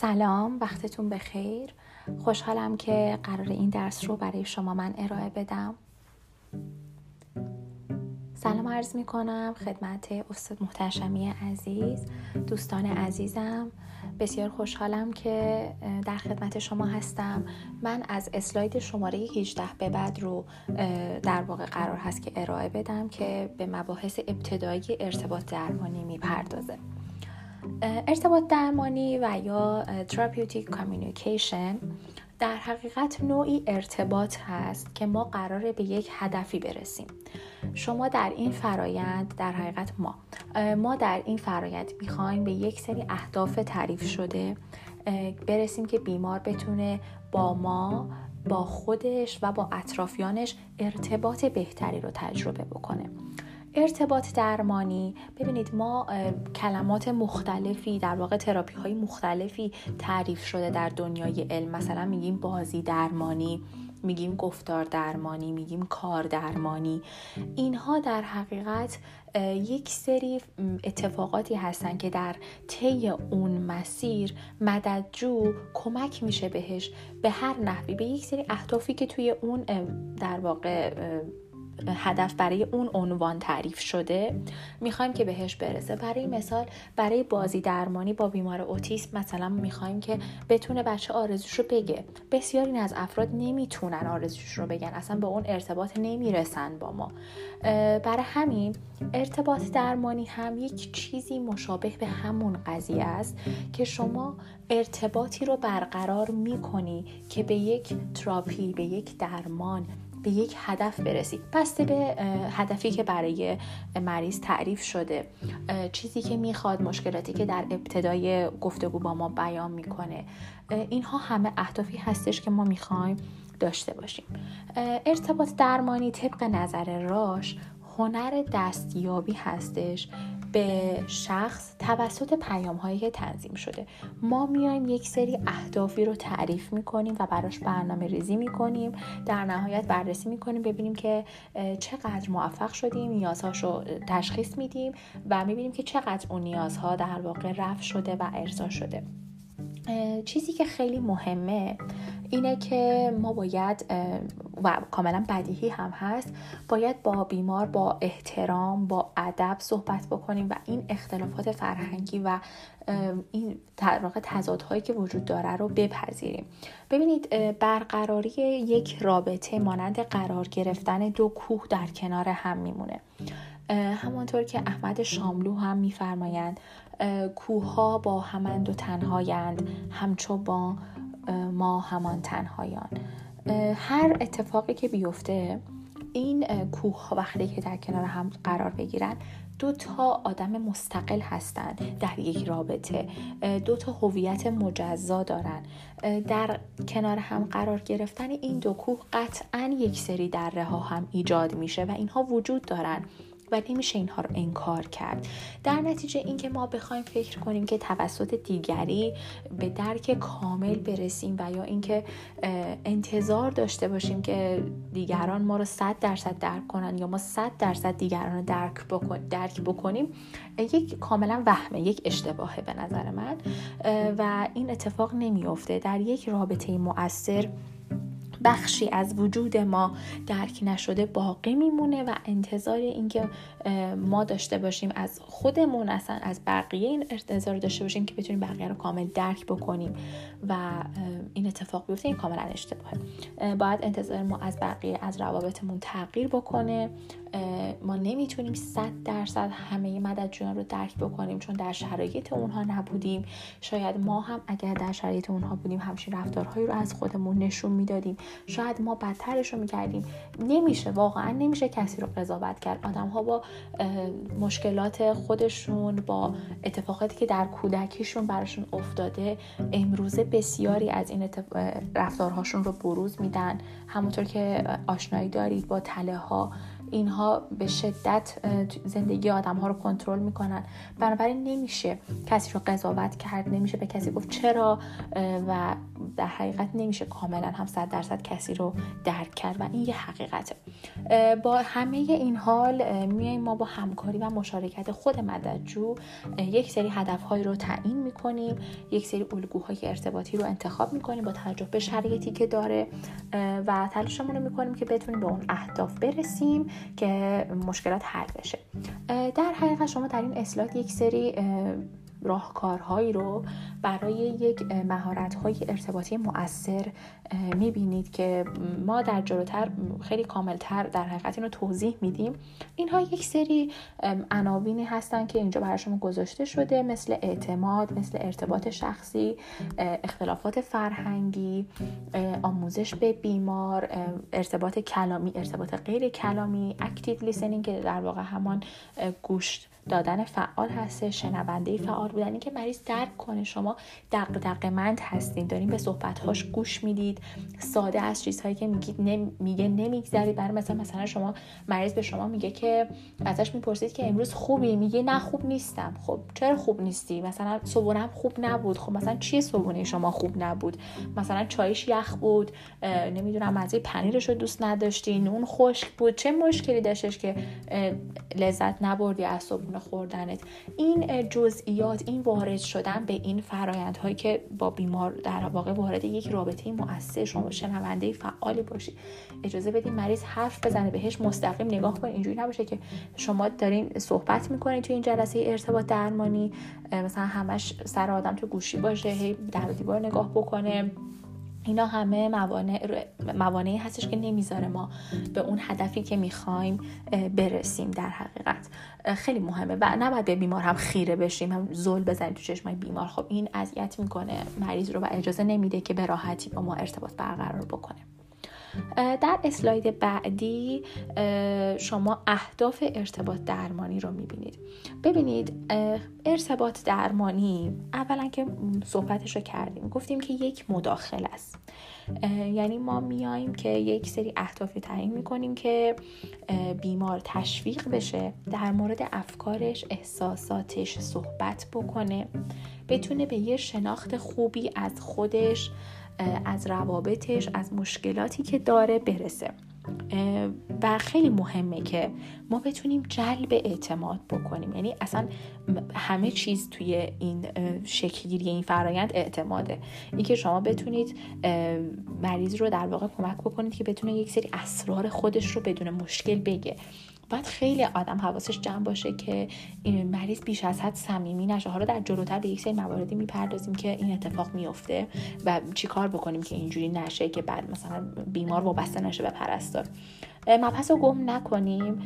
سلام وقتتون بخیر. خوشحالم که قرار این درس رو برای شما من ارائه بدم. سلام عرض می کنم خدمت استاد محتشمی عزیز دوستان عزیزم. بسیار خوشحالم که در خدمت شما هستم. من از اسلاید شماره 18 به بعد رو در واقع قرار هست که ارائه بدم که به مباحث ابتدایی ارتباط درمانی می‌پردازه. ارتباط درمانی و یا therapeutic communication در حقیقت نوعی ارتباط هست که ما قراره به یک هدفی برسیم. شما در این فرایند در حقیقت ما ما در این فرایند می‌خوایم به یک سری اهداف تعریف شده برسیم که بیمار بتونه با ما با خودش و با اطرافیانش ارتباط بهتری رو تجربه بکنه. ارتباط درمانی. ببینید ما کلمات مختلفی در واقع تراپی های مختلفی تعریف شده در دنیای علم. مثلا میگیم بازی درمانی میگیم گفتار درمانی میگیم کار درمانی. اینها در حقیقت یک سری اتفاقاتی هستن که در طی اون مسیر مددجو کمک میشه بهش به هر نحوی. به یک سری اهدافی که توی اون در واقع هدف برای اون عنوان تعریف شده می‌خوایم که بهش برسه. برای مثال برای بازی درمانی با بیمار اوتیسم مثلا می‌خوایم که بتونه بچه آرزوش رو بگه. بسیاری از افراد نمی‌تونن آرزوش رو بگن اصلا به اون ارتباط نمی‌رسن با ما. برای همین ارتباط درمانی هم یک چیزی مشابه به همون قضیه است که شما ارتباطی رو برقرار می‌کنی که به یک تراپی به یک درمان به یک هدف برسید. بسته به هدفی که برای مریض تعریف شده چیزی که می‌خواد مشکلاتی که در ابتدای گفتگو با ما بیان می‌کنه اینها همه اهدافی هستش که ما می‌خوایم داشته باشیم. ارتباط درمانی طبق نظر راش هنر دستیابی هستش به شخص توسط پیام هایی که تنظیم شده. ما میایم یک سری اهدافی رو تعریف می‌کنیم و براش برنامه ریزی می‌کنیم. در نهایت بررسی می‌کنیم ببینیم که چقدر موفق شدیم نیازهاش رو تشخیص میدیم و می‌بینیم که چقدر اون نیازها در واقع رفع شده و ارضا شده. چیزی که خیلی مهمه اینه که ما باید و کاملا بدیهی هم هست باید با بیمار با احترام با ادب صحبت بکنیم و این اختلافات فرهنگی و این واقع تضادهایی که وجود داره رو بپذیریم. ببینید برقراری یک رابطه مانند قرار گرفتن دو کوه در کنار هم میمونه. همانطور که احمد شاملو هم میفرمایند کوه با همند و تنهایند همچو با ما همان تنهایان. هر اتفاقی که بیفته این کوه وقتی که در کنار هم قرار بگیرن دو تا آدم مستقل هستند در یک رابطه. دو تا هویت مجزا دارن. در کنار هم قرار گرفتن این دو کوه قطعا یک سری دره ها هم ایجاد میشه و اینها وجود دارن. و نمیشه اینها رو انکار کرد. در نتیجه اینکه ما بخوایم فکر کنیم که توسط دیگری به درک کامل برسیم و یا اینکه انتظار داشته باشیم که دیگران ما رو صد درصد درک کنن یا ما صد درصد دیگران رو درک, بکن، درک بکنیم یک کاملا وهمه یک اشتباهه به نظر من. و این اتفاق نمیافته. در یک رابطه مؤثر بخشی از وجود ما درک نشده باقی میمونه و انتظار اینکه ما داشته باشیم از خودمون اصلا از بقیه این انتظار داشته باشیم که بتونیم بقیه رو کامل درک بکنیم و این اتفاق بیفته این کاملا اشتباهه. باید انتظار ما از بقیه از روابطمون تغییر بکنه. ما نمی‌تونیم صد درصد همه مددجویان رو درک بکنیم چون در شرایط اونها نبودیم. شاید ما هم اگر در شرایط اونها بودیم همچین رفتارهایی رو از خودمون نشون می‌دادیم. شاید ما بدترش رو می‌کردیم. نمیشه واقعا نمیشه کسی رو قضاوت کرد. آدم ها با مشکلات خودشون با اتفاقاتی که در کودکیشون براشون افتاده امروزه بسیاری از این رفتارهاشون رو بروز میدن. همونطور که آشنایی دارید با تله ها اینها به شدت زندگی آدم ها رو کنترل می‌کنن. بنابراین نمیشه کسی رو قضاوت کرد نمیشه به کسی گفت چرا و در حقیقت نمیشه کاملا هم صد درصد کسی رو درک کرد و این یه حقیقته. با همه این حال میایم ما با همکاری و مشارکت خود مددجو یک سری هدفهایی رو تعیین می‌کنیم یک سری الگوهای ارتباطی رو انتخاب می‌کنیم با توجه به شرایطی که داره و تلاشمون رو می‌کنیم که بتونیم به اون اهداف برسیم. که مشکلات حل بشه. در حقیقت شما در این اسلاید یک سری راهکارهایی رو برای یک مهارت‌های ارتباطی مؤثر می‌بینید که ما در جلوتر خیلی کاملتر در حقیقت اینو توضیح میدیم. اینها یک سری عناوینی هستن که اینجا برای شما گذاشته شده مثل اعتماد مثل ارتباط شخصی اختلافات فرهنگی آموزش به بیمار ارتباط کلامی ارتباط غیر کلامی اکتیو لیسنینگ که در واقع همان گوش دادن فعال هسته شنونده فعال بودن. که مریض درک کنه شما دقدقمند هستین. دارین به صحبتهاش گوش می‌دید. ساده از چیزهایی که میگید. میگه نمیگذرید. برای مثلا مثلا شما مریض به شما میگه که ازش می‌پرسید که امروز خوبی؟ میگه نه خوب نیستم. خب چرا خوب نیستی؟ مثلا صبحونم خوب نبود. خب مثلا چیه صبحونه شما خوب نبود؟ مثلا چایش یخ بود. نمی‌دونم مزه پنیرش رو دوست نداشتی نون خشک بود. چه مشکلی داشتش که لذت نبردی از صبحونه؟ خوردنت. این جزئیات این وارد شدن به این فرایندهایی که با بیمار در واقع وارد یک رابطه مؤثر شما شنونده فعالی باشید اجازه بدین مریض حرف بزنه بهش مستقیم نگاه کنید اینجوری نباشه که شما دارین صحبت می‌کنید تو این جلسه ارتباط درمانی مثلا همش سر آدم تو گوشی باشه هی در دیوار نگاه بکنه. اینا همه موانع موانعی هستش که نمی‌ذاره ما به اون هدفی که می‌خوایم برسیم در حقیقت. خیلی مهمه. و نباید به بیمار هم خیره بشیم هم زل بزنیم تو چشمای بیمار. خب این اذیت می‌کنه مریض رو و اجازه نمیده که به راحتی با ما ارتباط برقرار بکنه. در اسلاید بعدی شما اهداف ارتباط درمانی رو می‌بینید. ببینید ارتباط درمانی اولا که صحبتش رو کردیم گفتیم که یک مداخل است. یعنی ما میاییم که یک سری اهدافی تعیین می‌کنیم که بیمار تشویق بشه در مورد افکارش احساساتش صحبت بکنه بتونه به یه شناخت خوبی از خودش از روابطش از مشکلاتی که داره برسه. و خیلی مهمه که ما بتونیم جلب اعتماد بکنیم. یعنی اصلا همه چیز توی این شکلگیری این فرایند اعتماده. اینکه شما بتونید مریض رو در واقع کمک بکنید که بتونه یک سری اسرار خودش رو بدون مشکل بگه. باید خیلی آدم حواسش جمع باشه که این مریض بیش از حد صمیمی نشه. حالا در جلوتر به یک سری مواردی می‌پردازیم که این اتفاق میفته و چیکار بکنیم که اینجوری نشه که بعد مثلا بیمار وابسته نشه به پرستار. مبحث رو گم نکنیم.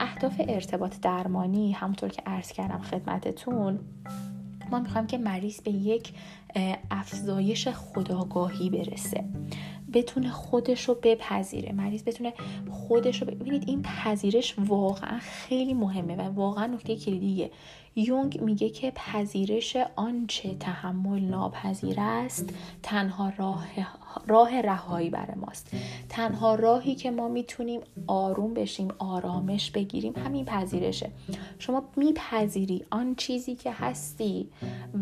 اهداف ارتباط درمانی همونطور که عرض کردم خدمتتون ما می‌خوایم که مریض به یک افزایش خداگاهی برسه. بتونه خودش رو بپذیره. مریض بتونه خودش رو ببینید این پذیرش واقعا خیلی مهمه و واقعا نکته کلیدیه یونگ میگه که پذیرش آنچه تحمل ناپذیر است تنها راه راه رهایی برای ماست. تنها راهی که ما می‌تونیم آروم بشیم آرامش بگیریم همین پذیرشه. شما میپذیری آن چیزی که هستی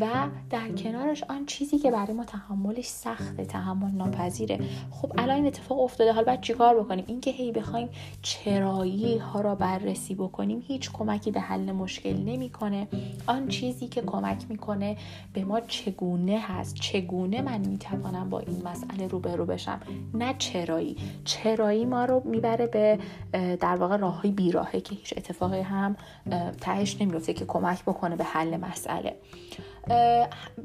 و در کنارش آن چیزی که برای ما تحملش سخته تحمل ناپذیره. خب الان این اتفاق افتاده حال باید چیکار بکنیم؟ اینکه هی بخوایم چرایی ها را بررسی بکنیم هیچ کمکی به حل مشکل نمی‌کنه. آن چیزی که کمک می‌کنه به ما چگونه هست؟ چگونه من می‌توانم با این مسئله روبرو بشم. نه چرایی. چرایی ما رو می‌بره به در واقع راه های بیراهه که هیچ اتفاقی هم تهش نمیفته که کمک بکنه به حل مسئله.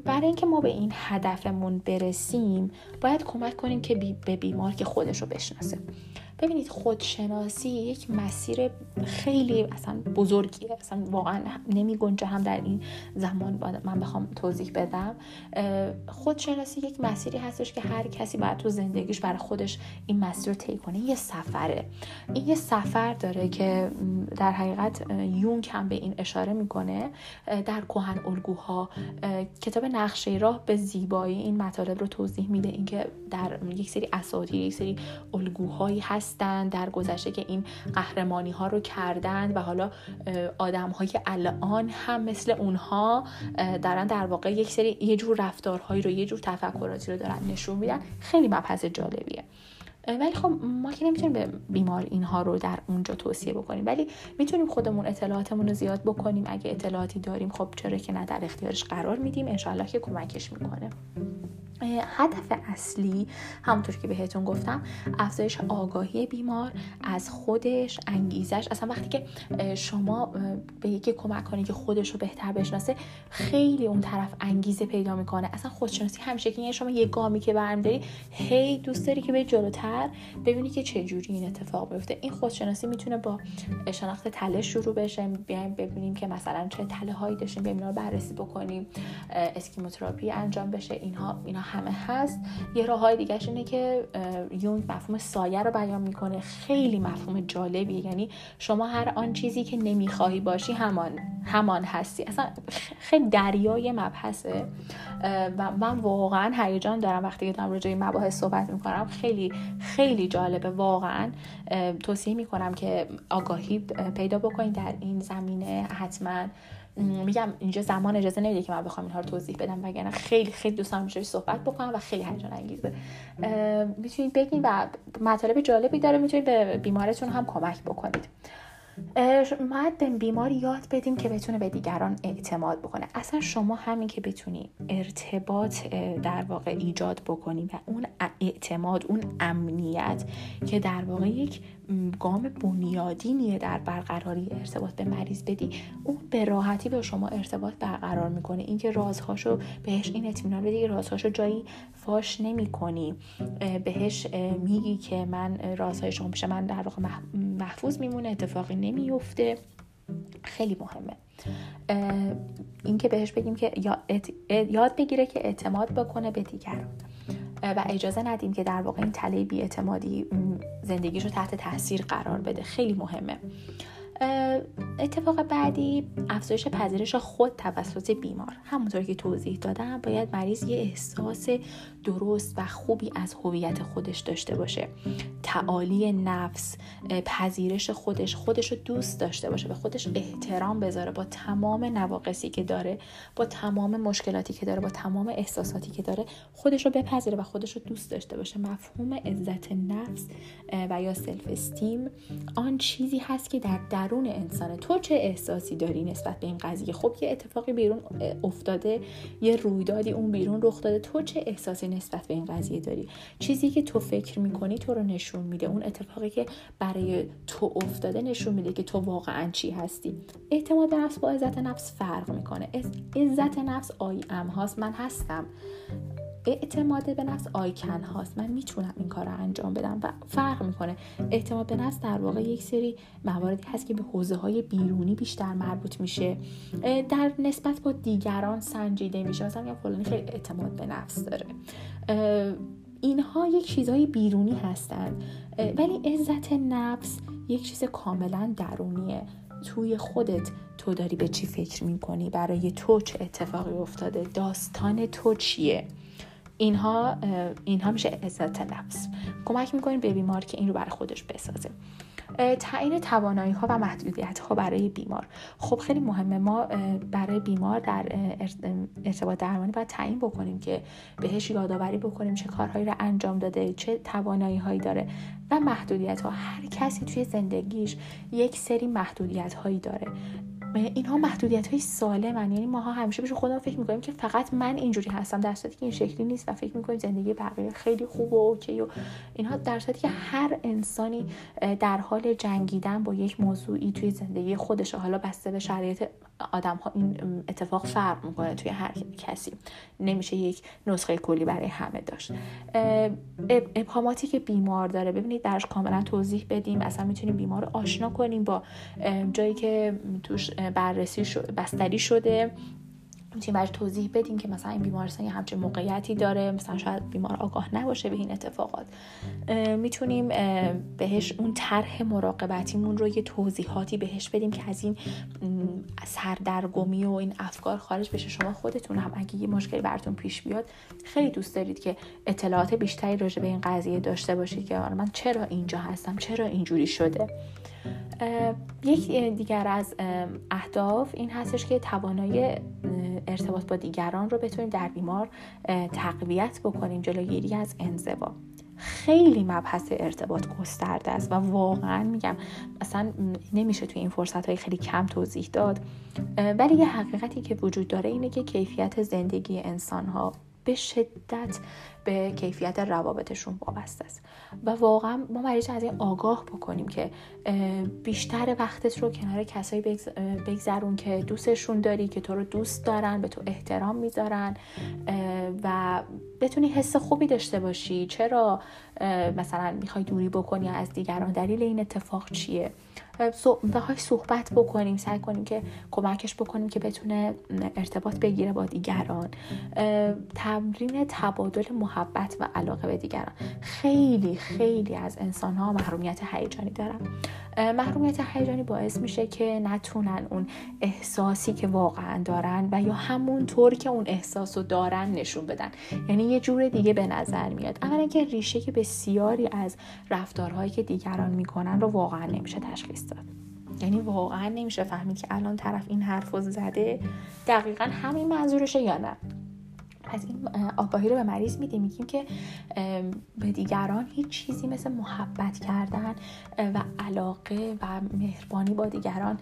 برای اینکه ما به این هدفمون برسیم باید کمک کنیم که به بیمار که خودش رو بشناسه. ببینید خودشناسی یک مسیر خیلی اصلا بزرگیه اصلا واقعا نمی گنجه هم در این زمان. من بخوام توضیح بدم. خودشناسی یک مسیری هستش که هر کسی باید تو زندگیش برای خودش این مسیر رو طی کنه. یه سفره. این یه سفر داره که در حقیقت یونگ هم به این اشاره می‌کنه در کهن الگوها. کتاب نقشه راه به زیبایی این مطالب رو توضیح میده. اینکه در یک سری اساطیر یک سری الگوهایی هست هستن در گذشته که این قهرمانی ها رو کردن و حالا آدم های الان هم مثل اونها دارن در واقع یک سری یه جور رفتارهایی رو یه جور تفکراتی رو دارن نشون میدن. خیلی مبحث جالبیه. ولی خب ما که نمی‌تونیم به بیمار اینها رو در اونجا توصیه بکنیم ولی می‌تونیم خودمون اطلاعاتمون رو زیاد بکنیم. اگه اطلاعاتی داریم خب چرا که نه در اختیارش قرار میدیم. انشالله که کمکش می‌کنه. هدف اصلی همونطور که بهتون گفتم افزایش آگاهی بیمار از خودش انگیزش. اصلا وقتی که شما به یکی کمک کنید که خودش رو بهتر بشناسه خیلی اون طرف انگیزه پیدا می‌کنه. اصلا خودشناسی همیشه که شما یه گامی که برمیداری هی دوست داری که به جلوتر ببینی که چه جوری این اتفاق بیفته این خودشناسی می‌تونه با شناخت تله شروع بشه. بیایم ببینیم که مثلا چه تله هایی داشتیم بیایم رو بررسی بکنیم اسکیموتراپی انجام بشه. اینها اینا همه هست. یه راه های دیگهش اینه که یونگ مفهوم سایه رو بیان می‌کنه. خیلی مفهوم جالبیه. یعنی شما هر آن چیزی که نمی‌خواهی باشی همان همان هستی. اصلا خیلی دریای مبحثه. و من واقعا هیجان دارم وقتی که دارم راجع مباحث صحبت می‌کنم. خیلی خیلی جالبه. واقعا توصیه می‌کنم که آگاهی پیدا بکنید در این زمینه. حتما میگم اینجا زمان اجازه نمیده که من بخوام اینها رو توضیح بدم وگرنه خیلی خیلی دوست دارم صحبت بکنم و خیلی هیجان انگیزه. می‌تونید بگین و مطالب جالبی داره می‌تونید به بیمارتون هم کمک بکنید. باید به بیمار یاد بدیم که بتونه به دیگران اعتماد بکنه. اصلا شما همین که بتونی ارتباط در واقع ایجاد بکنی و اون اعتماد اون امنیت که در واقع یک گام بنیادینیه در برقراری ارتباط به مریض بدی اون به راحتی به شما ارتباط برقرار می‌کنه. اینکه رازهاشو بهش این اطمینان بدی رازهاشو جایی فاش نمی کنی بهش میگی که من رازهای شما پیش من در واقع محفوظ میمونه اتفاقی نمیفته خیلی مهمه. اینکه بهش بگیم که یاد بگیره که اعتماد بکنه به دیگران. و اجازه ندیم که در واقع این تله بیاعتمادی زندگیش رو تحت تاثیر قرار بده. خیلی مهمه. اتفاق بعدی افزایش پذیرش خود توسط بیمار. همونطور که توضیح دادم باید مریض یه احساس درست و خوبی از هویت خودش داشته باشه. تعالی نفس پذیرش خودش خودش رو دوست داشته باشه به خودش احترام بذاره با تمام نواقصی که داره با تمام مشکلاتی که داره با تمام احساساتی که داره خودش رو بپذیره و خودش رو دوست داشته باشه. مفهوم عزت نفس و یا سلف استیم آن چیزی هست که در درون انسانه. تو چه احساسی داری نسبت به این قضیه؟ خب یه اتفاقی بیرون افتاده یه رویدادی اون بیرون رخ داده. تو چه احساسی نسبت به این قضیه داری؟ چیزی که تو فکر می‌کنی تو رو نشون میده. اون اتفاقی که برای تو افتاده نشون میده که تو واقعا چی هستی. اعتماد به نفس با عزت نفس فرق می‌کنه. عزت نفس آی ام هاست. من هستم. اعتماد به نفس آیکن هاست. من می‌تونم این کار رو انجام بدم و فرق می‌کنه. اعتماد به نفس در واقع یک سری مواردی هست که به حوزه های بیرونی بیشتر مربوط میشه. در نسبت با دیگران سنجیده میشه. مثلا میگم فلانی خیلی اعتماد به نفس داره. اینها یک چیزهای بیرونی هستند ولی عزت نفس یک چیز کاملا درونیه. توی خودت تو داری به چی فکر می‌کنی؟ برای تو چه اتفاقی افتاده؟ داستان تو چیه؟ اینها اینها میشه عزت نفس. کمک می‌کنیم به بیمار که این رو برای خودش بسازه. تعیین توانایی ها و محدودیت ها برای بیمار. خب خیلی مهمه ما برای بیمار در ارتباط درمانی باید تعیین بکنیم که بهش یادآوری بکنیم چه کارهایی رو انجام داده چه توانایی هایی داره و محدودیت ها هر کسی توی زندگیش یک سری محدودیت هایی داره. اینها محدودیت های سالمن یعنی ماها همیشه بهش خودمون فکر می‌کنیم که فقط من اینجوری هستم در که این شکلی نیست و فکر می‌کنیم زندگی بقیه خیلی خوب و اوکی و اینها در که هر انسانی در حال جنگیدن با یک موضوعی توی زندگی خودشه. حالا بسته به شرایط آدم ها این اتفاق فرق می‌کنه توی هر کسی. نمیشه یک نسخه کلی برای همه داشت. ابهاماتی که بیمار داره. ببینید درش کاملا توضیح بدیم. اصلا می‌تونیم بیمار رو آشنا کنیم با جایی که توش بررسی بستری شده. می‌تونیم برای توضیح بدیم که مثلا این بیمارستان یه همچین موقعیتی داره. مثلا شاید بیمار آگاه نباشه به این اتفاقات. می‌تونیم بهش اون طرح مراقبتیمون رو یه توضیحاتی بهش بدیم که از این سردرگمی و این افکار خارج بشه. شما خودتون هم اگه یه مشکلی براتون پیش بیاد خیلی دوست دارید که اطلاعات بیشتری راجع به این قضیه داشته باشید که آره، من چرا اینجا هستم؟ چرا اینجوری شده؟ یک دیگر از اهداف این هستش که توانایی ارتباط با دیگران رو بتونیم در بیمار تقویت بکنیم جلوگیری از انزوا. خیلی مبحث ارتباط گسترده است و واقعا میگم اصلا نمیشه توی این فرصت های خیلی کم توضیح داد. ولی یه حقیقتی که وجود داره اینه که کیفیت زندگی انسان ها به شدت به کیفیت روابطشون وابسته است. و واقعا ما مریض از این آگاه بکنیم که بیشتر وقتت رو کنار کسایی بگذرون که دوستشون داری که تو رو دوست دارن به تو احترام می‌ذارن و بتونی حس خوبی داشته باشی. چرا؟ مثلا می‌خوای دوری بکنی از دیگران دلیل این اتفاق چیه؟ بخوای صحبت بکنیم سعی کنیم که کمکش بکنیم که بتونه ارتباط بگیره با دیگران. تمرین تبادل محبت و علاقه به دیگران. خیلی خیلی از انسان ها محرومیت هیجانی دارن. محرومیت هیجانی باعث میشه که نتونن اون احساسی که واقعا دارن و یا همون طور که اون احساس رو دارن نشون بدن. یعنی یه جور دیگه به نظر میاد. اولا که ریشه که بسیاری از رفتارهایی که دیگران می‌کنن رو واقعا نمیشه تشخیص داد. یعنی واقعا نمیشه فهمید که الان طرف این حرف زده. دقیقا همین منظورشه یا نه. پس این آگاهی رو به مریض میدیم. میگیم که به دیگران هیچ چیزی مثل محبت کردن و علاقه و مهربانی با دیگران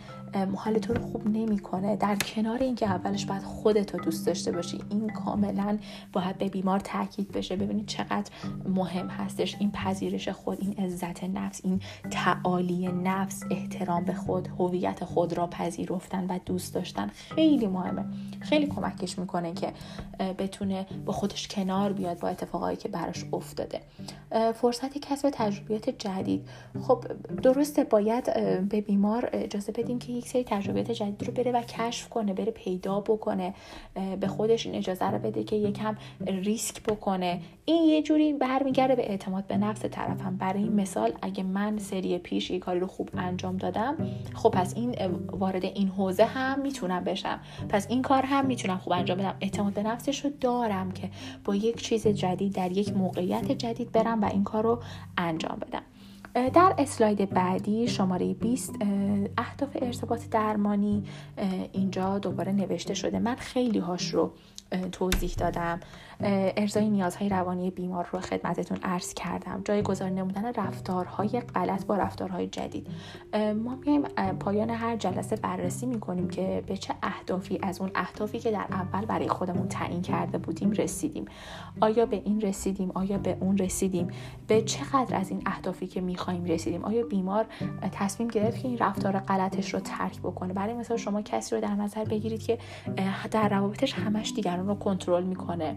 حال تو رو خوب نمی‌کنه. در کنار اینکه اولش باید خودت رو دوست داشته باشی این کاملا باید به بیمار تاکید بشه. ببینید چقدر مهم هستش این پذیرش خود این عزت نفس این تعالی نفس احترام به خود هویت خود را پذیرفتن و دوست داشتن. خیلی مهمه. خیلی کمکش می‌کنه که بتونه با خودش کنار بیاد با اتفاقایی که براش افتاده. فرصت کسب تجربیات جدید. خب درسته باید به بیمار اجازه بدیم که یک سری تجربیات جدید رو بره و کشف کنه بره پیدا بکنه. به خودش این اجازه رو بده که یکم ریسک بکنه. این یه جوری برمیگرده به اعتماد به نفس طرفم. برای این مثال اگه من سری پیش یه کاری رو خوب انجام دادم خب پس این وارد این حوزه هم می‌تونم بشم. پس این کار هم می‌تونم خوب انجام بدم. اعتماد به نفسش رو دارم که با یک چیز جدید در یک موقعیت جدید برم و این کار رو انجام بدم. در اسلاید بعدی شماره 20 اهداف ارتباط درمانی اینجا دوباره نوشته شده. من خیلی هاش رو توضیح دادم. ارزای نیازهای روانی بیمار رو خدمتتون عرض کردم. جایگزار نمودن رفتارهای غلط با رفتارهای جدید. ما میایم پایان هر جلسه بررسی می‌کنیم که به چه اهدافی از اون اهدافی که در اول برای خودمون تعیین کرده بودیم رسیدیم. آیا به این رسیدیم؟ آیا به اون رسیدیم؟ به چقدر از این اهدافی که می‌خوایم رسیدیم؟ آیا بیمار تصمیم گرفت که این رفتار غلطش رو ترک بکنه؟ برای مثال شما کسی رو در نظر بگیرید که در روابطش همش دیگران رو کنترل می‌کنه.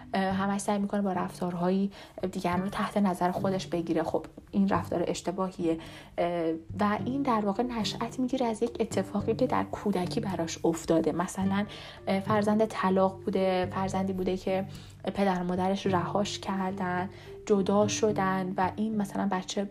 همش سعی می‌کنه با رفتارهایی دیگران رو تحت نظر خودش بگیره. خب این رفتار اشتباهیه. و این در واقع نشأت می‌گیره از یک اتفاقی که در کودکی براش افتاده. مثلا فرزند طلاق بوده فرزندی بوده که پدر و مادرش رهاش کردن جدا شدن و این مثلا بچه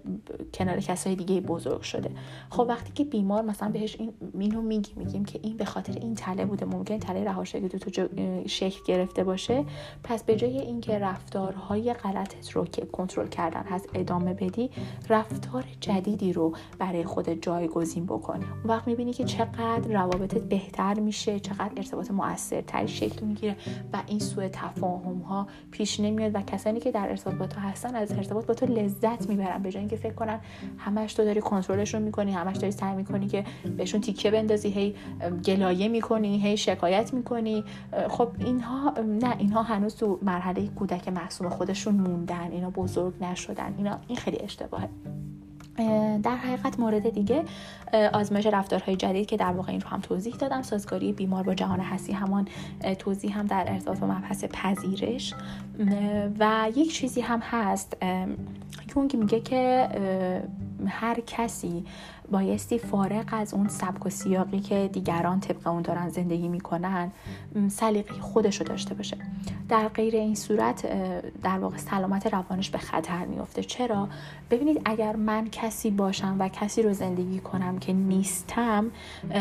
کنار کسای دیگه بزرگ شده. خب وقتی که بیمار مثلا بهش این اینو میگیم میگیم که این به خاطر این تله بوده ممکن تله رهاشگی تو شکل گرفته باشه پس به جای اینکه رفتارهای غلطت رو که کنترل کردن هست ادامه بدی رفتار جدیدی رو برای خود جایگزین بکن. اون وقت می‌بینی که چقدر روابطت بهتر میشه چقدر ارتباط موثرتری شکل می‌گیره و این سوء تفاهم ها پیش نمیاد و کسانی که در ارتباط با تو هستن از ارتباط با تو لذت می‌برن. به جای اینکه فکر کنن همش تو داری کنترلشون می‌کنی همش داری سعی می‌کنی که بهشون تیکه بندازی هی گلایه می‌کنی هی شکایت می‌کنی. خب اینها نه اینها هنوز تو مرحله کودک محسوم خودشون موندن اینا بزرگ نشدن اینا این خیلی اشتباهه. در حقیقت مورد دیگه آزمایش رفتارهای جدید که در واقع این رو هم توضیح دادم. سازگاری بیمار با جهان هستی همان توضیح هم در ارتباط با مبحث پذیرش. و یک چیزی هم هست یونگ میگه که هر کسی بایستی فارغ از اون سبک و سیاقی که دیگران طبق اون دارن زندگی می‌کنن سلیقه خودش رو داشته باشه. در غیر این صورت در واقع سلامت روانش به خطر میفته چرا؟ ببینید اگر من کسی باشم و کسی رو زندگی کنم که نیستم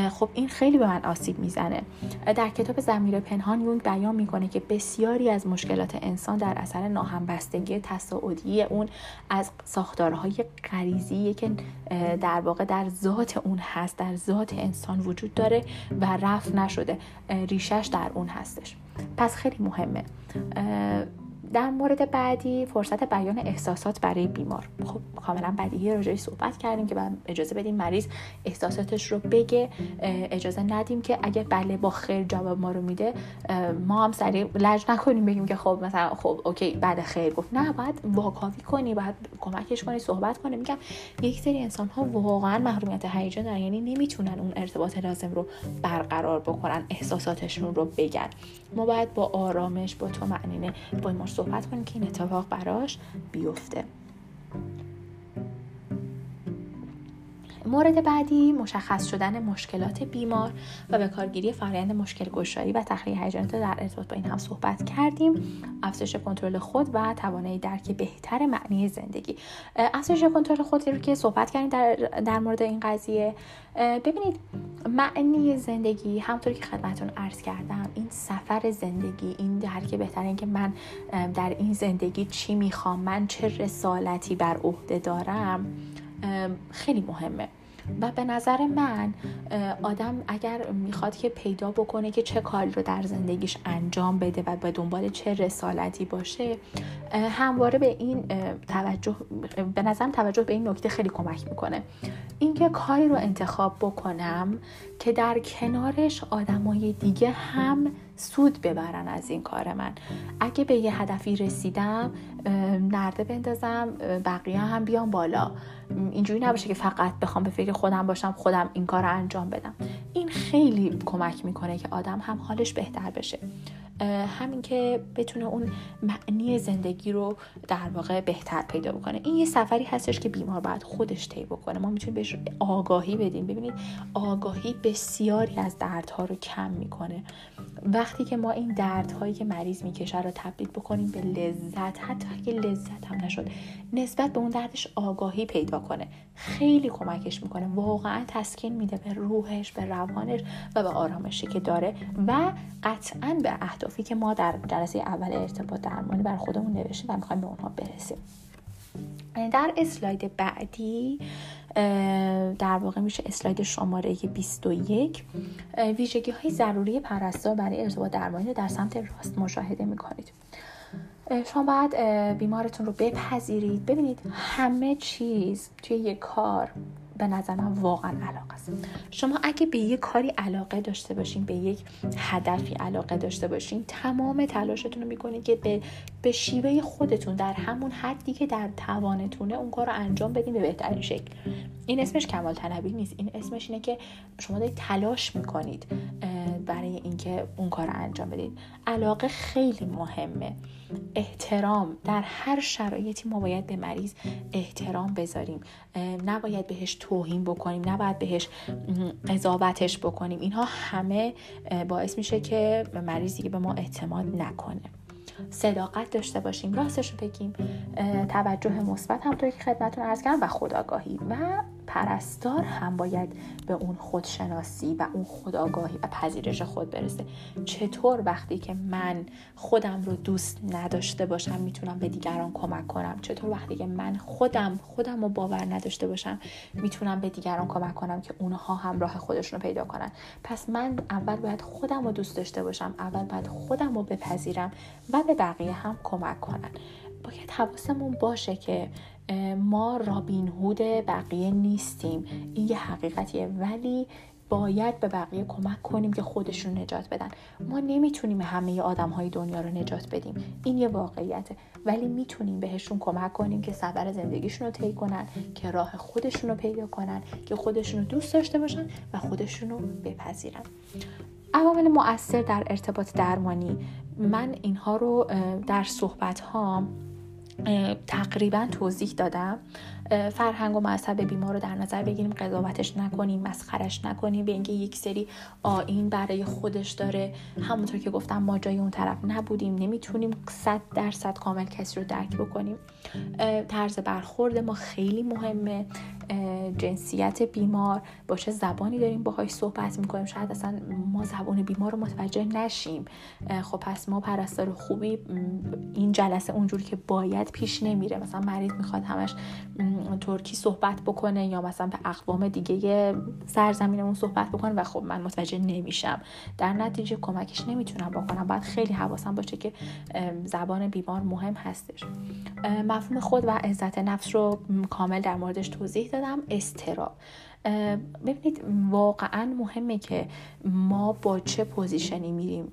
خب این خیلی به من آسیب می‌زنه. در کتاب زمیر پنهان یونگ بیان می‌کنه که بسیاری از مشکلات انسان در اثر ناهمبستگی تصاعدی اون از ساختارهای غریزی که در واقع در ذات اون هست در ذات انسان وجود داره و رفت نشده ریشش در اون هستش. پس خیلی مهمه. در مورد بعدی فرصت بیان احساسات برای بیمار. خب کاملا بدیهی راجعی صحبت کردیم که اجازه بدیم مریض احساساتش رو بگه. اجازه ندیم که اگه بله با خیر جواب ما رو میده ما هم سریع لج نکنیم بگیم که خب مثلا خب اوکی بعد خیر گفت. نه باید واکاوی کنی باید کمکش کنی صحبت کنی. میگم یک سری انسان ها واقعا محرومیت هیجان دارن یعنی نمی‌تونن اون ارتباط لازم رو برقرار بکنن احساساتشون رو بگن. ما باید با آرامش با تو معنینه با صحبت کنیم که این اتفاق براش بیفته. مورد بعدی مشخص شدن مشکلات بیمار و به کارگیری فرآیند مشکل گشایی و تخلیه هیجانات در ارتباط با این هم صحبت کردیم. افزایش کنترل خود و توانایی درک بهتر معنی زندگی. افزایش کنترل خود رو که صحبت کردیم در, در مورد این قضیه. ببینید معنی زندگی همطور که خدمتون عرض کردم این سفر زندگی این درک بهتر این که من در این زندگی چی می‌خوام من چه رسالتی بر عهده دارم خیلی مهمه. و به نظر من آدم اگر می‌خواد که پیدا بکنه که چه کاری رو در زندگیش انجام بده و به دنبال چه رسالتی باشه همواره به این توجه به نظرم توجه به این نکته خیلی کمک می‌کنه. اینکه کاری رو انتخاب بکنم که در کنارش آدمای دیگه هم سود ببرن از این کار من. اگه به یه هدفی رسیدم نرده بندازم بقیه هم بیان بالا. اینجوری نباشه که فقط بخوام به فکر خودم باشم خودم این کار رو انجام بدم. این خیلی کمک می‌کنه که آدم هم حالش بهتر بشه. همین که بتونه اون معنی زندگی رو در واقع بهتر پیدا بکنه. این یه سفری هستش که بیمار باید خودش طی بکنه. ما می‌تونیم بهش آگاهی بدیم. ببینید آگاهی بسیاری از دردها رو کم می‌کنه. وقتی که ما این دردهایی که مریض می‌کشه رو تبدیل بکنیم به لذت حتی اگه لذت هم نشد نسبت به اون دردش آگاهی پیدا کنه. خیلی کمکش می‌کنه. واقعا تسکین میده به روحش به روانش و به آرامشی که داره و قطعا به اهدافی که ما در جلسه اول ارتباط درمانی بر خودمون نوشتیم و می‌خوایم به اونها برسیم. در اسلاید بعدی در واقع میشه اسلاید شماره 21 ویژگی های ضروری پرستار برای ارتباط درمانی رو در سمت راست مشاهده می‌کنید. شما باید بیمارتون رو بپذیرید. ببینید همه چیز توی یک کار به نظر من واقعا علاقه است. شما اگه به یک کاری علاقه داشته باشین به یک هدفی علاقه داشته باشین تمام تلاشتون رو می‌کنید که به, به شیوه خودتون در همون حدی که در توانتونه اون کار رو انجام بدین به بهترین شکل. این اسمش کمال طلبی نیست. این اسمش اینه که شما دارید تلاش می‌کنید برای اینکه اون کار رو انجام بدید علاقه خیلی مهمه. احترام در هر شرایطی ما باید به مریض احترام بذاریم. نباید بهش توهین بکنیم نباید بهش قضاوتش بکنیم. اینها همه باعث میشه که مریض دیگه به ما اعتماد نکنه. صداقت داشته باشیم راستش رو بگیم توجه مثبت همطوری که خدمتتون عرض کردم و خداگاهی. و پرستار هم باید به اون خودشناسی و اون خداگاهی و پذیرش خود برسه. چطور وقتی که من خودم رو دوست نداشته باشم می‌تونم به دیگران کمک کنم؟ چطور وقتی که من خودم خودم رو باور نداشته باشم می‌تونم به دیگران کمک کنم که اونها هم راه خودشون رو پیدا کنن؟ پس من اول باید خودم رو دوست داشته باشم اول باید خودم رو بپذیرم و به بقیه هم کمک کنن. باید حواسمون باشه که ما رابین هود بقیه نیستیم. این یه حقیقتیه. ولی باید به بقیه کمک کنیم که خودشون نجات بدن. ما نمی‌تونیم همه آدم های دنیا رو نجات بدیم. این یه واقعیته. ولی می‌تونیم بهشون کمک کنیم که سفر زندگیشون رو طی کنن که راه خودشون رو پیدا کنن که خودشون رو دوست داشته باشن و خودشون رو بپذیرن. عوامل مؤثر در ارتباط درمانی. من اینها رو در صحبت ها تقریبا توضیح دادم. فرهنگ و مذهب بیمار رو در نظر بگیریم قضاوتش نکنیم مسخرش نکنیم به اینکه یک سری آین برای خودش داره. همونطور که گفتم ما جای اون طرف نبودیم نمی‌تونیم صد درصد کامل کسی رو درک بکنیم. طرز برخورد ما خیلی مهمه. جنسیت بیمار با چه زبانی داریم باهاش صحبت می‌کنیم؟ شاید اصلا ما زبان بیمار رو متوجه نشیم. خب پس ما پرستار خوبی این جلسه اونجوری که باید پیش نمیره. مثلا مریض می‌خواد همش ترکی صحبت بکنه یا مثلا به اقوام دیگه سرزمینمون صحبت بکنه و خب من متوجه نمیشم. در نتیجه کمکش نمی‌تونم بکنم. باید خیلی حواسم باشه که زبان بیمار مهم هستش. مفهوم خود و عزت نفس رو کامل در موردش توضیح دادم. اضطراب. ببینید واقعا مهمه که ما با چه position ی میریم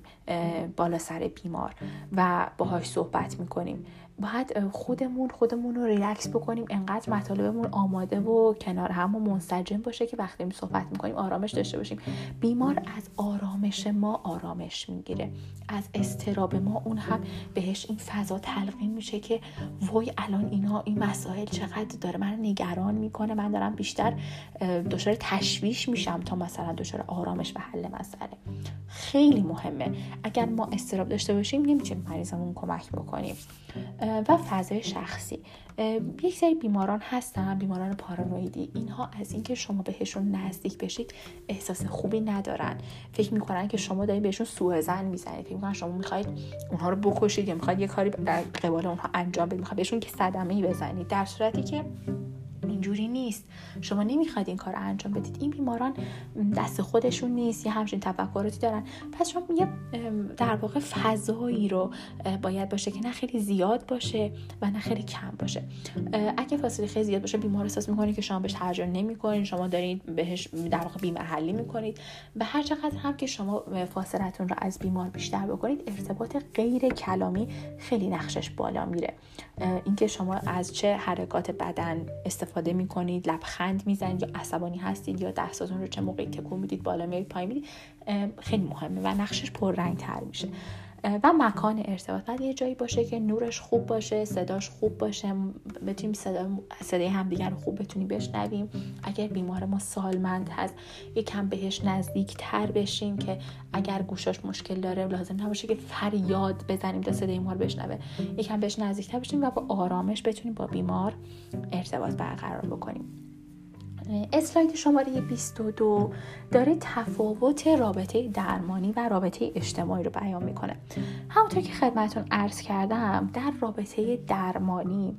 بالا سر بیمار و باهاش صحبت می‌کنیم. باید خودمون خودمون رو ریلکس بکنیم. انقدر مطالبمون آماده و کنار هم و منسجم باشه که وقتی می صحبت می‌کنیم آرامش داشته باشیم. بیمار از آرامش ما آرامش می‌گیره. از استراب ما اون هم بهش این فضا تلقین میشه که وای الان اینا این مسائل چقدر داره من نگران می‌کنه من دارم بیشتر دچار تشویش میشم تا مثلا دچار آرامش و حل مسئله. خیلی مهمه. اگر ما استراب داشته باشیم نمی‌تونیم مریضمون کمک بکنیم. و فضای شخصی. یک سری بیماران هستن بیماران پارانویدی. اینها از اینکه شما بهشون نزدیک بشید احساس خوبی ندارن. فکر می‌کنن که شما دارید بهشون سوء زن می‌زنید. فکر می‌کنن شما می‌خواید اونها رو بکشید یا می‌خواید یه کاری در قبال اونها انجام بدید. می‌خواید بهشون که صدمه ای بزنید. در صورتی که اینجوری نیست. شما نمی‌خواید این کار رو انجام بدید. این بیماران دست خودشون نیست یه همچین تفکراتی دارن. پس شما یه در واقع فضایی رو باید باشه که نه خیلی زیاد باشه و نه خیلی کم باشه. اگه فاصله خیلی زیاد باشه بیمار احساس می‌کنه که شما بهش توجه نمی‌کنید شما دارید بهش در واقع بیمحلی می‌کنید. به هر چقدر هم که شما فاصلتون رو از بیمار بیشتر بکنید ارتباط غیر کلامی خیلی نقشش بالا میره. اینکه شما از چه حرکات بدن استفاده می‌کنید لبخند می‌زنید یا عصبانی هستید یا دستاتون رو چه موقعی تکون می‌دید بالا میارید پایین می‌دید خیلی مهمه و نقشش پررنگ تر میشه. و مکان ارتباط. باید یه جایی باشه که نورش خوب باشه صداش خوب باشه بتونیم صدا صدای همدیگر رو خوب بتونیم بشنویم. اگر بیمار ما سالمند هست یکم بهش نزدیک تر بشیم که اگر گوشاش مشکل داره لازم نباشه که فریاد بزنیم تا صدای ما رو بشنوه. یکم بهش نزدیک تر بشیم و با آرامش بتونیم با بیمار ارتباط برقرار بکنیم. اسلاید شماره 22 داره تفاوت رابطه درمانی و رابطه اجتماعی رو بیان می‌کنه. همونطور که خدمتون عرض کردم در رابطه درمانی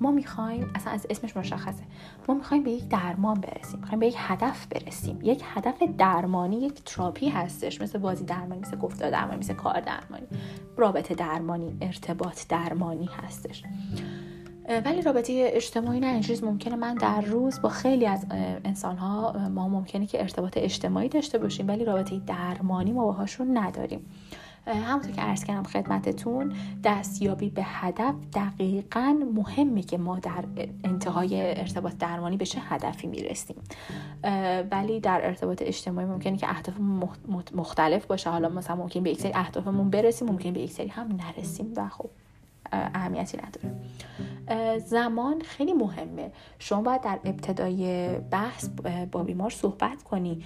ما می‌خوایم اصلا از اسمش مشخصه. ما می‌خوایم به یک درمان برسیم می‌خوایم به یک هدف برسیم. یک هدف درمانی یک تراپی هستش مثل بازی درمانی مثل گفتار درمانی مثل کار درمانی. رابطه درمانی ارتباط درمانی هستش. ولی رابطه اجتماعی نه این ممکنه من در روز با خیلی از انسان ها ما ممکنه که ارتباط اجتماعی داشته باشیم ولی رابطه درمانی ما باهاشون نداریم. همونطور که عرض کردم خدمتتون دستیابی به هدف دقیقا مهمه که ما در انتهای ارتباط درمانی به چه هدفی می‌رسیم. ولی در ارتباط اجتماعی ممکنه که اهداف مختلف باشه. حالا مثلا ممکن به یک سری اهدافمون برسیم ممکن به یک سری هم نرسیم و خب اهمیتی نداره. زمان خیلی مهمه. شما باید در ابتدای بحث با بیمار صحبت کنی.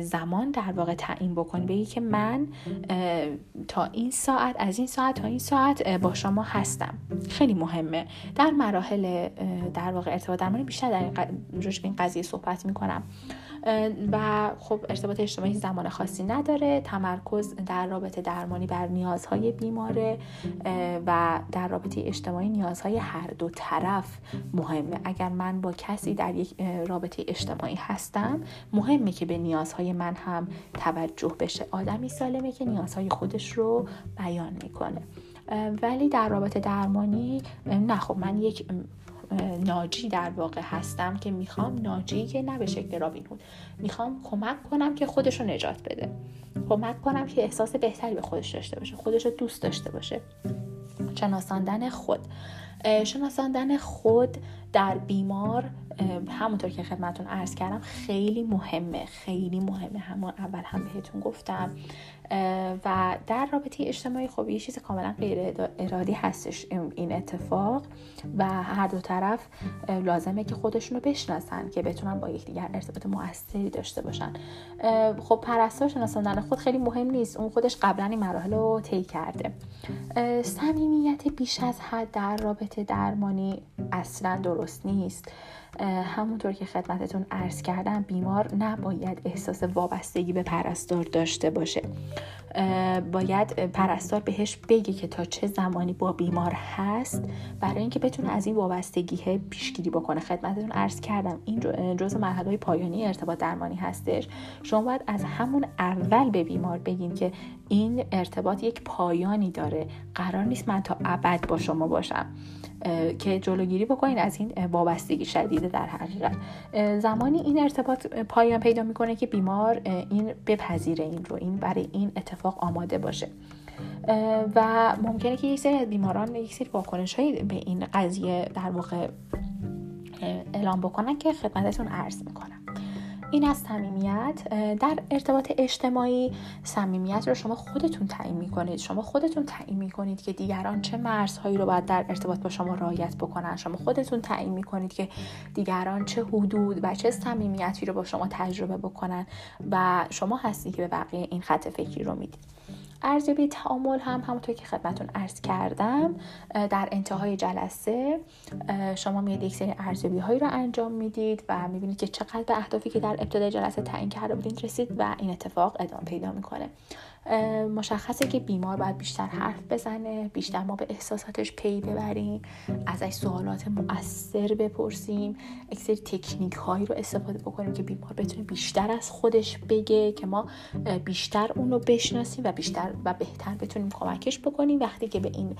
زمان در واقع تعیین بکنی. بگی که من تا این ساعت از این ساعت تا این ساعت با شما هستم. خیلی مهمه. در مراحل در واقع ارتباط درمانی بیشتر در این قضیه صحبت می‌کنم. و خب ارتباط اجتماعی زمان خاصی نداره. تمرکز در رابطه درمانی بر نیازهای بیماره و در رابطه اجتماعی نیازهای هر دو طرف مهمه. اگر من با کسی در یک رابطه اجتماعی هستم مهمه که به نیازهای من هم توجه بشه. آدمی سالمه که نیازهای خودش رو بیان می‌کنه. ولی در رابطه درمانی نه خب من یک ناجی در واقع هستم که می‌خوام ناجی که نه به شکل رابین هود. می‌خوام کمک کنم که خودش رو نجات بده. کمک کنم که احساس بهتری به خودش داشته باشه خودش رو دوست داشته باشه. شناساندن خود. شناساندن خود در بیمار همونطور که خدمتون عرض کردم خیلی مهمه خیلی مهمه. همون اول هم بهتون گفتم. و در رابطه اجتماعی خب یه چیز کاملا غیر ارادی هستش این اتفاق و هر دو طرف لازمه که خودشونو بشناسن که بتونن با یکدیگر ارتباط موثری داشته باشن. خب پرستار شناساندن خود خیلی مهم نیست. اون خودش قبلا این مراحل رو طی کرده. صمیمیت بیش از حد در رابطه درمانی اصلا درست نیست. همونطور که خدمتتون عرض کردم بیمار نباید احساس وابستگی به پرستار داشته باشه. باید پرستار بهش بگه که تا چه زمانی با بیمار هست برای اینکه بتونه از این وابستگی پیشگیری بکنه. خدمتتون عرض کردم این جزء مرحله پایانی ارتباط درمانی هستش. شما باید از همون اول به بیمار بگین که این ارتباط یک پایانی داره. قرار نیست من تا ابد با شما باشم. که جلوگیری بکنین از این وابستگی شدیده در حقیقت. زمانی این ارتباط پایان پیدا می‌کنه که بیمار این بپذیره این رو این برای این اتفاق آماده باشه. و ممکنه که یک سری از بیماران یک سری واکنش به این قضیه در واقع اعلام بکنن که خدمتتون عرض می‌کنم. این از صمیمیت در ارتباط اجتماعی صمیمیت رو شما خودتون تعیین می‌کنید. شما خودتون تعیین می‌کنید که دیگران چه مرزهایی رو باید در ارتباط با شما رعایت بکنن. شما خودتون تعیین می‌کنید که دیگران چه حدود و چه صمیمیتی رو با شما تجربه بکنن و شما هستی که به بقیه این خط فکری رو می‌دید. ارزیابی تعامل هم همونطور که خدمتون عرض کردم در انتهای جلسه شما میاد یک سری ارزیابی هایی رو انجام می‌دید و می‌بینید که چقدر به اهدافی که در ابتدای جلسه تعیین کرده بودین رسید و این اتفاق ادامه پیدا می‌کنه. مشخصه که بیمار باید بیشتر حرف بزنه بیشتر ما به احساساتش پی ببریم ازش سوالات مؤثر بپرسیم یک سری تکنیک هایی رو استفاده بکنیم که بیمار بتونه بیشتر از خودش بگه که ما بیشتر اون رو بشناسیم و بیشتر و بهتر بتونیم کمکش بکنیم. وقتی که به این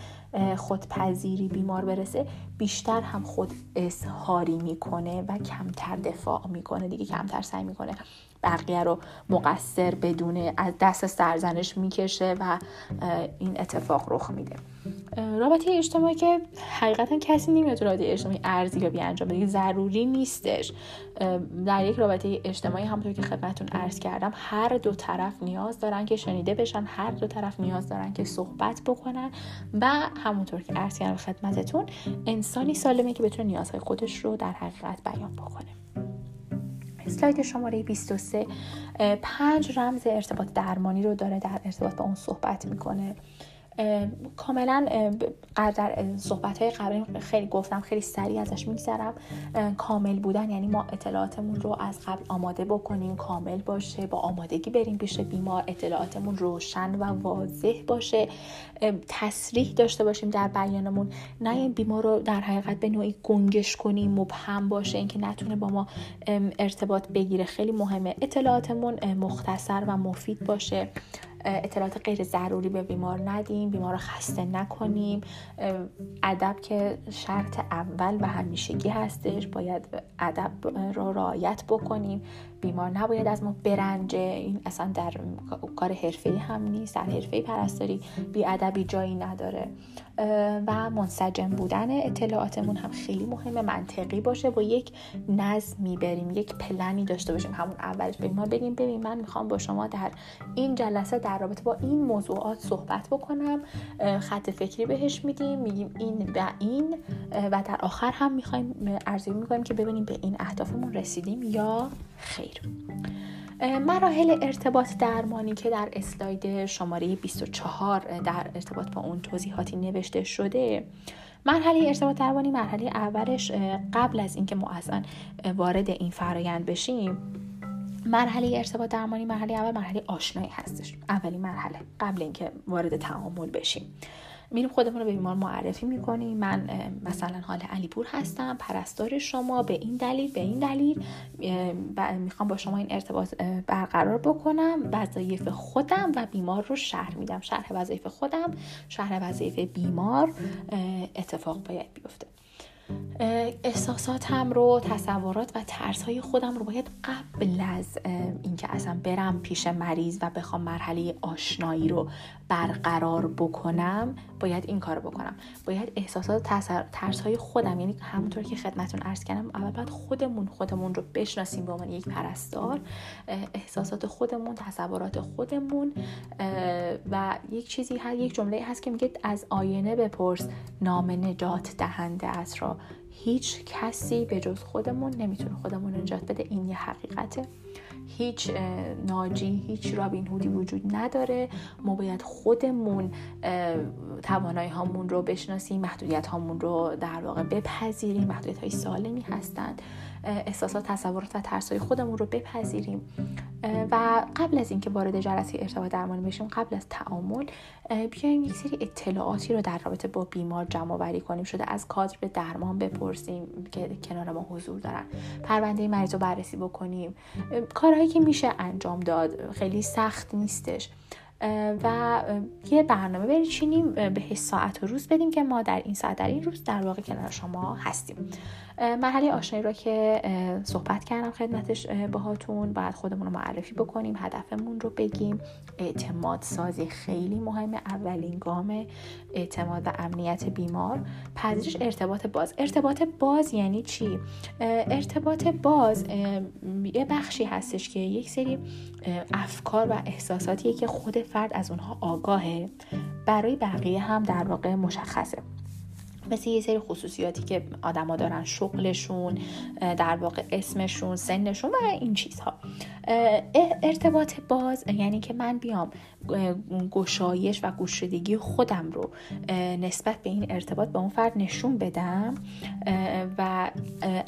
خودپذیری بیمار برسه بیشتر هم خود اظهاری می‌کنه و کمتر دفاع می‌کنه. دیگه کمتر سعی می‌کنه بقیه رو مقصر بدونه از دست سرزنش می‌کشه و این اتفاق رخ میده. رابطه اجتماعی که حقیقتا کسی نمیاد رابطه اجتماعی ارزیابی انجام بده ضروری نیستش. در یک رابطه اجتماعی همونطور که خدمتتون عرض کردم هر دو طرف نیاز دارن که شنیده بشن هر دو طرف نیاز دارن که صحبت بکنن و همونطور که عرض کردم خدمتتون انسانی سالمه که بتونه نیازهای خودش رو در حقیقت بیان بکنه. اسلاید شماره 23 پنج رمز ارتباط درمانی رو داره در ارتباط با اون صحبت می‌کنه. کاملا در صحبت های قبلی خیلی گفتم خیلی سریع ازش میگذرم. کامل بودن یعنی ما اطلاعاتمون رو از قبل آماده بکنیم کامل باشه با آمادگی بریم پیش بیمار اطلاعاتمون روشن و واضح باشه. تصریح داشته باشیم در بیانمون. نه این بیمار رو در حقیقت به نوعی گنگش کنیم مبهم باشه اینکه نتونه با ما ارتباط بگیره. خیلی مهمه. اطلاعاتمون مختصر و مفید باشه. اطلاعات غیر ضروری به بیمار ندیم بیمار رو خسته نکنیم. ادب که شرط اول و همیشگی هستش باید ادب رو رعایت بکنیم. بیمار نباید از ما برنجه. این اصلا در کار حرفه‌ای هم نیست در حرفه پرستاری بی ادبی جایی نداره. و منسجم بودن اطلاعاتمون هم خیلی مهمه منطقی باشه با یک نظمی بریم یک پلنی داشته باشیم. همون اولش به ما بگیم ببین من می‌خوام با شما در این جلسه در رابطه با این موضوعات صحبت بکنم. خط فکری بهش میدیم میگیم این و این و در آخر هم می‌خوایم ارزیابی می‌کنیم که ببینیم به این اهدافمون رسیدیم یا خیر. مراحل ارتباط درمانی که در اسلاید شماره 24 در ارتباط با اون توضیحاتی نوشته شده مرحله ارتباط درمانی مرحله اولش قبل از اینکه ما اصلا وارد این فرایند بشیم مرحله ارتباط درمانی مرحله اول مرحله آشنایی هستش. اولین مرحله قبل اینکه وارد تعامل بشیم. میریم خودمون رو به بیمار معرفی می‌کنیم. من مثلا حال علیپور هستم پرستار شما به این دلیل به این دلیل می‌خوام با شما این ارتباط برقرار بکنم. وظایف خودم و بیمار رو شرح میدم. شرح وظایف خودم شرح وظایف بیمار اتفاق باید بیفته. احساساتم رو تصورات و ترس های خودم رو باید قبل از اینکه اصلا برم پیش مریض و بخوام مرحله آشنایی رو برقرار بکنم باید این کار بکنم. باید احساسات ترس های خودم یعنی همونطور که خدمتون عرض کردم اول باید خودمون خودمون رو بشناسیم به عنوان یک پرستار. احساسات خودمون تصورات خودمون و یک چیزی هست یک جمله هست که میگه از آینه بپرس نام نجات دهنده است را. هیچ کسی به جز خودمون نمی‌تونه خودمون نجات بده. این یه حقیقته. هیچ ناجی هیچ رابین هودی وجود نداره. ما باید خودمون توانایی هامون رو بشناسیم محدودیت هامون رو در واقع بپذیریم. محدودیت های سالمی هستند. احساسات تصورات و ترس های خودمون رو بپذیریم. و قبل از اینکه وارد جلسه ارتباط درمانی بشیم قبل از تعامل بیایم یک سری اطلاعاتی رو در رابطه با بیمار جمع آوری کنیم. شده از کادر به درمان بپرسیم که کنار ما حضور دارن. پرونده مریض رو بررسی بکنیم. کارهایی که میشه انجام داد خیلی سخت نیستش. و یه برنامه بچینیم به ساعت و روز بدیم که ما در این ساعت در این روز در واقع کنار شما هستیم. مرحله آشنایی را که صحبت کردم خدمتش باهاتون. باید خودمون رو معرفی بکنیم هدفمون رو بگیم. اعتماد سازی خیلی مهمه. اولین گام اعتماد و امنیت بیمار. پذیرش ارتباط باز. ارتباط باز یعنی چی؟ ارتباط باز یه بخشی هستش که یک سری افکار و احساساتیه که خود فرد از اونها آگاهه. برای بقیه هم در واقع مشخصه. مثل یه سری خصوصیاتی که آدما دارن شغلشون در واقع اسمشون سنشون و این چیزها. ارتباط باز یعنی که من بیام گشایش و گوشدگی خودم رو نسبت به این ارتباط به اون فرد نشون بدم و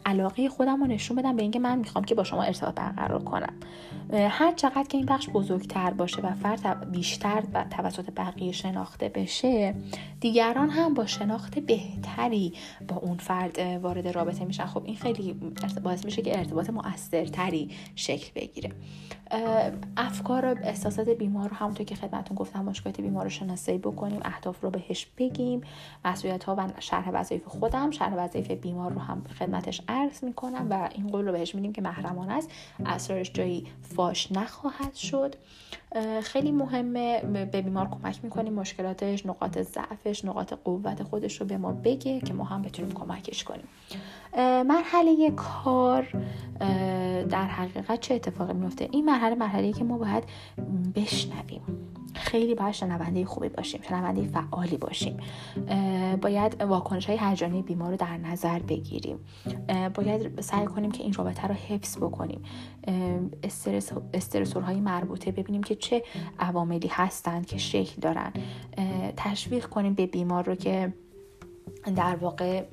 علاقه خودم رو نشون بدم به اینکه من می‌خوام که با شما ارتباط برقرار کنم. هر چقدر که این بخش بزرگتر باشه و فرد بیشتر و توسط بقیه شناخته بشه دیگران هم با شناخت بهتری با اون فرد وارد رابطه میشن. خب این خیلی باعث میشه که ارتباط مؤثرتری شکل بگیره. افکار و احساسات بیمار رو همونطور که خدمتون گفتم مشکلات بیمار رو شناسایی بکنیم اهداف رو بهش بگیم. مسئولیت ها و شرح وظایف خودم شرح وظایف بیمار رو هم خدمتش عرض می‌کنم و این قول رو بهش میدیم که محرمانه است. اسرارش جایی فاش نخواهد شد. خیلی مهمه به بیمار کمک می‌کنیم. مشکلاتش نقاط ضعفش نقاط قوت خودش رو به ما بگه که ما هم بتونیم کمکش کنیم. مرحله کار در حقیقت چه اتفاقی میفته این مرحله مرحله که ما باید بشنویم. خیلی باید شنونده خوبی باشیم شنونده فعالی باشیم. باید واکنش های هیجانی بیمار رو در نظر بگیریم. باید سعی کنیم که این رابطه رو حفظ بکنیم. استرس های مربوطه ببینیم که چه عواملی هستند که شکل دارن. تشویق کنیم به بیمار رو که در واقع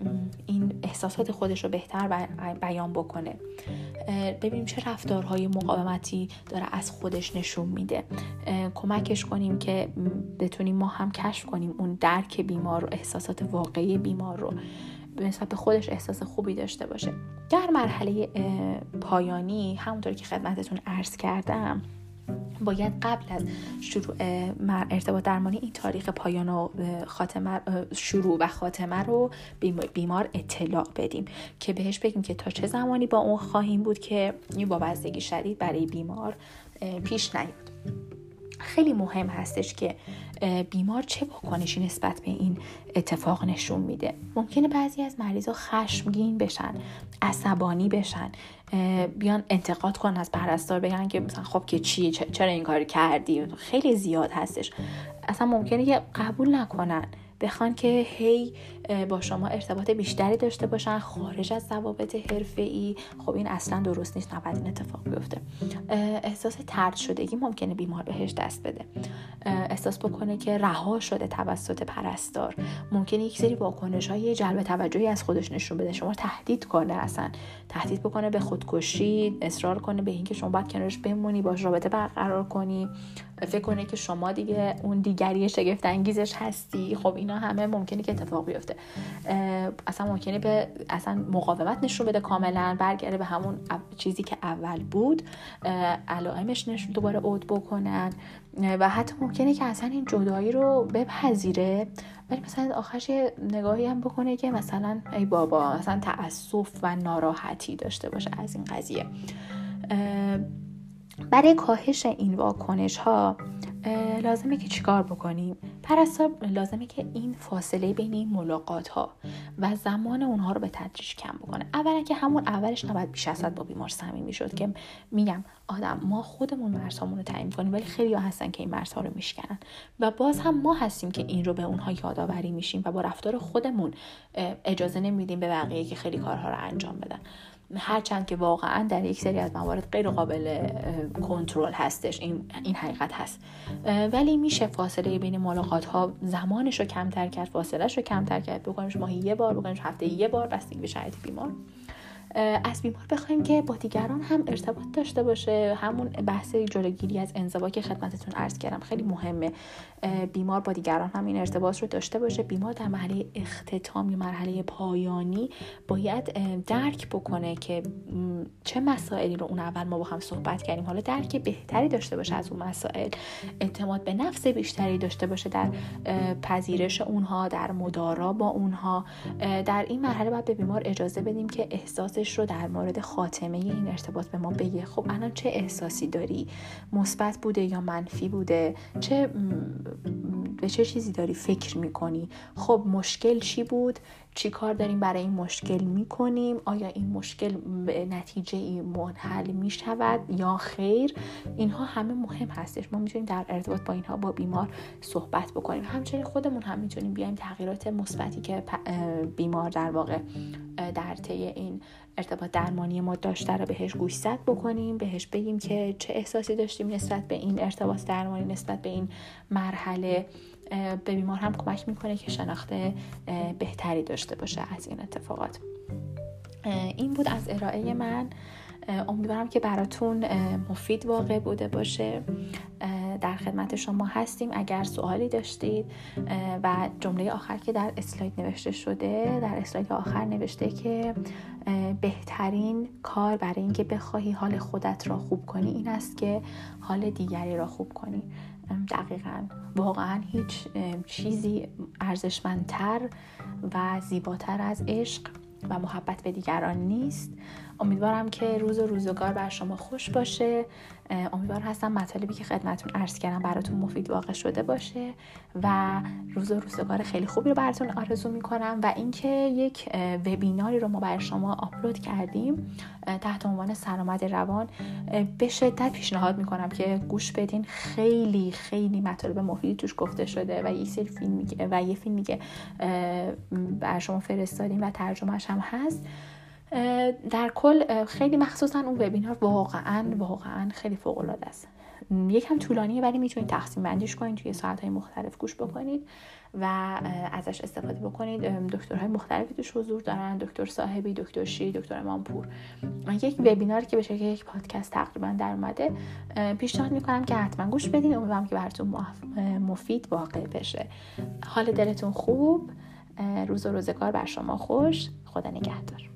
این احساسات خودش رو بهتر بیان بکنه. ببینیم چه رفتارهای مقاومتی داره از خودش نشون میده. کمکش کنیم که بتونیم ما هم کشف کنیم اون درک بیمار و احساسات واقعی بیمار رو. به نسبت خودش احساس خوبی داشته باشه. در مرحله پایانی همونطور که خدمتتون عرض کردم باید قبل از شروع ارتباط درمانی این تاریخ پایان و خاتمه شروع و خاتمه رو بیمار اطلاع بدیم که بهش بگیم که تا چه زمانی با اون خواهیم بود که این وابستگی شدید برای بیمار پیش نیاد خیلی مهم هستش که بیمار چه واکنشی نسبت به این اتفاق نشون میده. ممکنه بعضی از مریضا خشمگین بشن عصبانی بشن بیان انتقاد کنن از پرستار بگن که مثلا خب که چی چرا این کار کردی؟ خیلی زیاد هستش. اصلا ممکنه که قبول نکنن بخوان که هی با شما ارتباط بیشتری داشته باشن خارج از ضوابط ای خب این اصلا درست نیست نباید این اتفاق بیفته. احساس ترد شدگی ممکنه بیمار بهش دست بده. احساس بکنه که رها شده توسط پرستار. ممکنه یک سری واکنش های جلب توجهی از خودش نشون بده. شما تهدید کنه اصلا. تهدید بکنه به خودکشی اصرار کنه به اینکه شما باید کنارش بمونی باش رابطه برقرار کنی. فکر کنه که شما دیگه اون دیگری شگفت انگیزش هستی. خب اینا همه ممکنه که اتفاق بیفته. اصلا ممکنه به اصلا مقاومت نشون بده کاملا برگرده به همون چیزی که اول بود. علائمش نشون دوباره عود بکنن. و حتی ممکنه که اصلا این جدایی رو بپذیره. ولی مثلا آخرش یه نگاهی هم بکنه که مثلا ای بابا مثلا تأسف و ناراحتی داشته باشه از این قضیه. برای کاهش این واکنش ها لازمه که چیکار بکنیم؟ پرستار لازمه که این فاصله بین این ملاقات ها و زمان اونها رو به تدریج کم بکنه. اولا که همون اولش نباید بیش از با بیمار صمیمی شد که میگم آدم ما خودمون مرزهامون رو تعیین کنیم ولی خیلی ها هستن که این مرزها رو میشکنن. و باز هم ما هستیم که این رو به اونها یادآوری میشیم و با رفتار خودمون اجازه نمیدیم به بقیه که خیلی کارها رو انجام بدن. هرچند که واقعا در یک سری از موارد غیر قابل کنترل هستش. این این حقیقت هست. ولی میشه فاصله بین ملاقات ها زمانش رو کمتر کرد فاصلهش رو کمتر کرد. بکنیمش ماهی یه بار بکنیمش هفته یه بار بستگی به شرایط بیمار. از بیمار بخوایم که با دیگران هم ارتباط داشته باشه. همون بحث جلوگیری از انزوا که خدمتتون عرض کردم خیلی مهمه. بیمار با دیگران هم این ارتباط رو داشته باشه. بیمار در مرحله اختتام یا مرحله پایانی باید درک بکنه که چه مسائلی رو اون اول ما با هم صحبت کردیم. حالا درک بهتری داشته باشه از اون مسائل. اعتماد به نفس بیشتری داشته باشه در پذیرش اونها در مدارا با اونها. در این مرحله باید به بیمار اجازه بدیم که احساس رو در مورد خاتمه این ارتباط به ما بگه. خب الان چه احساسی داری؟ مثبت بوده یا منفی بوده؟ چه به چه چیزی داری فکر می‌کنی؟ خب مشکل چی بود؟ چی کار داریم برای این مشکل می‌کنیم؟ آیا این مشکل به نتیجه ای منحل می‌شود یا خیر؟ اینها همه مهم هستش. ما می‌تونیم در ارتباط با اینها با بیمار صحبت بکنیم. همچنین خودمون هم می‌تونیم بیایم تغییرات مثبتی که بیمار در واقع در طی این ارتباط درمانی ما داشته رو بهش گوشزد بکنیم بهش بگیم که چه احساسی داشتیم نسبت به این ارتباط درمانی نسبت به این مرحله. به بیمار هم کمک می‌کنه که شناخت بهتری داشته باشه از این اتفاقات. این بود از ارائه من. امیدوارم که براتون مفید واقع بوده باشه. در خدمت شما هستیم. اگر سوالی داشتید و جمله آخر که در اسلاید نوشته شده در اسلاید آخر نوشته که بهترین کار برای اینکه بخواهی حال خودت را خوب کنی این است که حال دیگری را خوب کنی. دقیقا. واقعا هیچ چیزی ارزشمندتر و زیباتر از عشق و محبت به دیگران نیست. امیدوارم که روز و روزگار بر شما خوش باشه. امیدوار هستم مطالبی که خدمتون عرض کردم براتون مفید واقع شده باشه و روز و روزگار خیلی خوبی رو براتون آرزو می‌کنم و اینکه یک وبیناری رو ما برای شما آپلود کردیم تحت عنوان سلامت روان به شدت پیشنهاد می‌کنم که گوش بدین. خیلی خیلی مطالب مفیدی توش گفته شده و یه سری فیلم و یه فیلمی که بر شما فرستادیم و ترجمهش هم هست. در کل خیلی مخصوصا اون وبینار واقعا واقعا خیلی فوق العاده است یکم طولانیه ولی می‌تونید تقسیم بندیش کنید توی ساعت های مختلف گوش بکنید و ازش استفاده بکنید. دکترهای مختلفی توش حضور دارن دکتر صاحبی دکتر شی دکتر امامپور. یک وبینار که به شکل یک پادکست تقریبا در اومده پیشنهاد می‌کنم که حتما گوش بدین. امیدوارم که براتون مفید واقع بشه. حال دلتون خوب. روز و روزگار بر شما خوش. خدا نگهدار.